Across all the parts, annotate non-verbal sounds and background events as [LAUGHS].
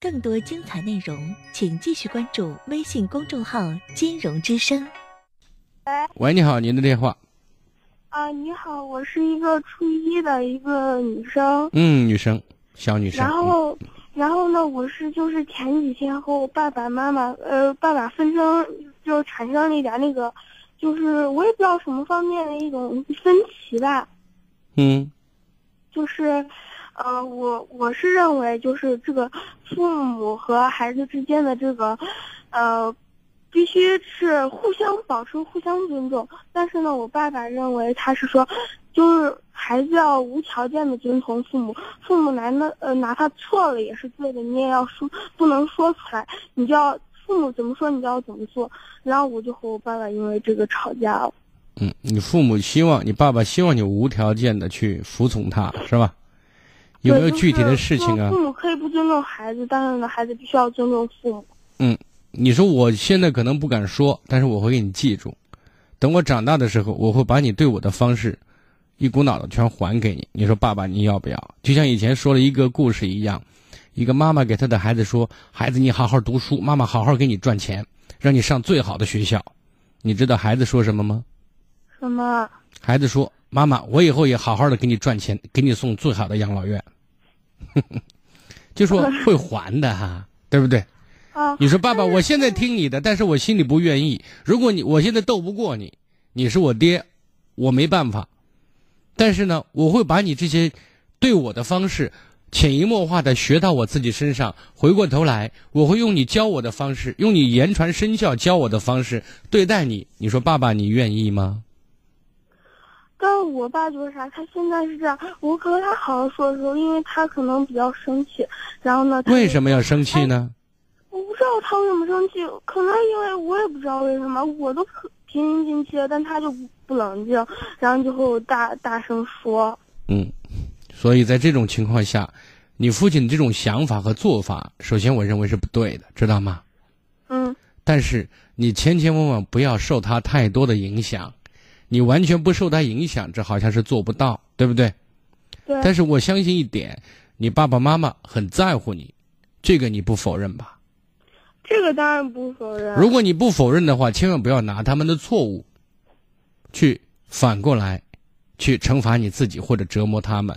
更多精彩内容，请继续关注微信公众号“金融之声”。喂，你好，您的电话。啊，你好，我是一个初一的一个女生。嗯，女生，小女生。然后，然后呢，我是就是前几天和我爸爸妈妈，呃，爸爸纷争，就产生了一点那个，就是我也不知道什么方面的一种分歧吧。嗯。就是，呃，我我是认为，就是这个父母和孩子之间的这个，呃，必须是互相保持互相尊重。但是呢，我爸爸认为他是说，就是孩子要无条件的遵从父母，父母难的呃哪怕错了也是对的，你也要说不能说出来，你就要父母怎么说你就要怎么做。然后我就和我爸爸因为这个吵架了。嗯，你父母希望你爸爸希望你无条件的去服从他，是吧？有没有具体的事情啊？父母可以不尊重孩子，但是呢，孩子必须要尊重父母。嗯，你说我现在可能不敢说，但是我会给你记住。等我长大的时候，我会把你对我的方式，一股脑的全还给你。你说爸爸你要不要？就像以前说了一个故事一样，一个妈妈给她的孩子说：“孩子，你好好读书，妈妈好好给你赚钱，让你上最好的学校。”你知道孩子说什么吗？什么？孩子说：“妈妈，我以后也好好的给你赚钱，给你送最好的养老院。” [LAUGHS] 就说会还的哈，[LAUGHS] 对不对？啊。你说爸爸，我现在听你的，但是我心里不愿意。如果你我现在斗不过你，你是我爹，我没办法。但是呢，我会把你这些对我的方式潜移默化的学到我自己身上。回过头来，我会用你教我的方式，用你言传身教教我的方式对待你。你说爸爸，你愿意吗？但我爸就是啥，他现在是这样。我和他好好说的时候，因为他可能比较生气，然后呢，为什么要生气呢？我不知道他为什么生气，可能因为我也不知道为什么，我都平平静静的，但他就不不冷静，然后就和我大大声说。嗯，所以在这种情况下，你父亲这种想法和做法，首先我认为是不对的，知道吗？嗯。但是你千千万万不要受他太多的影响。你完全不受他影响，这好像是做不到，对不对？对。但是我相信一点，你爸爸妈妈很在乎你，这个你不否认吧？这个当然不否认。如果你不否认的话，千万不要拿他们的错误，去反过来，去惩罚你自己或者折磨他们。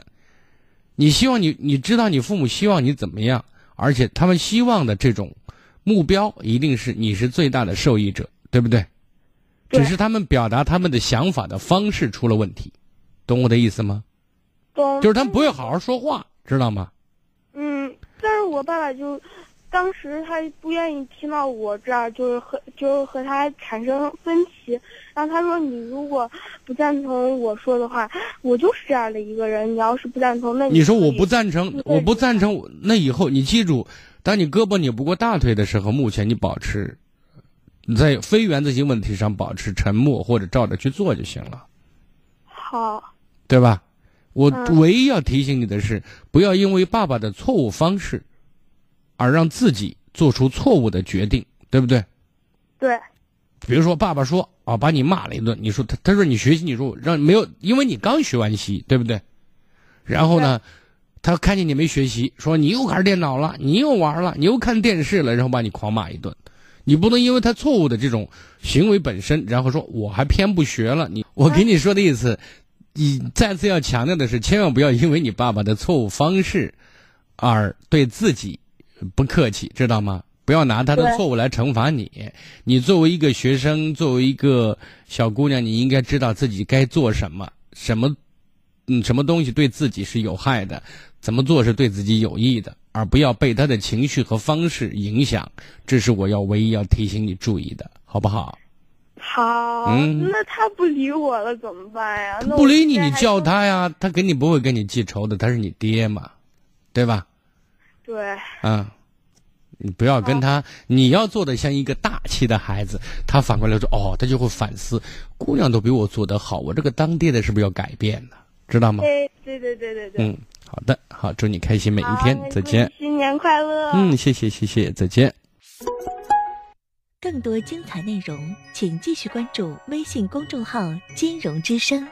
你希望你你知道你父母希望你怎么样，而且他们希望的这种目标一定是你是最大的受益者，对不对？只是他们表达他们的想法的方式出了问题，懂我的意思吗？懂。就是他们不会好好说话，知道吗？嗯，但是我爸爸就，当时他不愿意听到我这儿，就是和就是和他产生分歧。然后他说：“你如果不赞同我说的话，我就是这样的一个人。你要是不赞同，那你说我不赞成，我不赞成。那以后你记住，当你胳膊扭不过大腿的时候，目前你保持。”在非原则性问题上保持沉默，或者照着去做就行了。好，对吧？我唯一要提醒你的是，不要因为爸爸的错误方式，而让自己做出错误的决定，对不对？对。比如说，爸爸说啊，把你骂了一顿，你说他他说你学习，你说让没有，因为你刚学完习，对不对？然后呢，他看见你没学习，说你又玩电脑了，你又玩了，你又看电视了，然后把你狂骂一顿。你不能因为他错误的这种行为本身，然后说我还偏不学了。你我给你说的意思，你再次要强调的是，千万不要因为你爸爸的错误方式，而对自己不客气，知道吗？不要拿他的错误来惩罚你。你作为一个学生，作为一个小姑娘，你应该知道自己该做什么，什么，嗯，什么东西对自己是有害的，怎么做是对自己有益的。而不要被他的情绪和方式影响，这是我要唯一要提醒你注意的，好不好？好。嗯，那他不理我了怎么办呀？不理你，你叫他呀，他肯定不会跟你记仇的，他是你爹嘛，对吧？对。嗯，你不要跟他，你要做的像一个大气的孩子，他反过来说哦，他就会反思，姑娘都比我做得好，我这个当爹的是不是要改变呢？知道吗？对对对对对对。嗯。好的，好，祝你开心每一天，再见。新年快乐。嗯，谢谢，谢谢，再见。更多精彩内容，请继续关注微信公众号“金融之声”。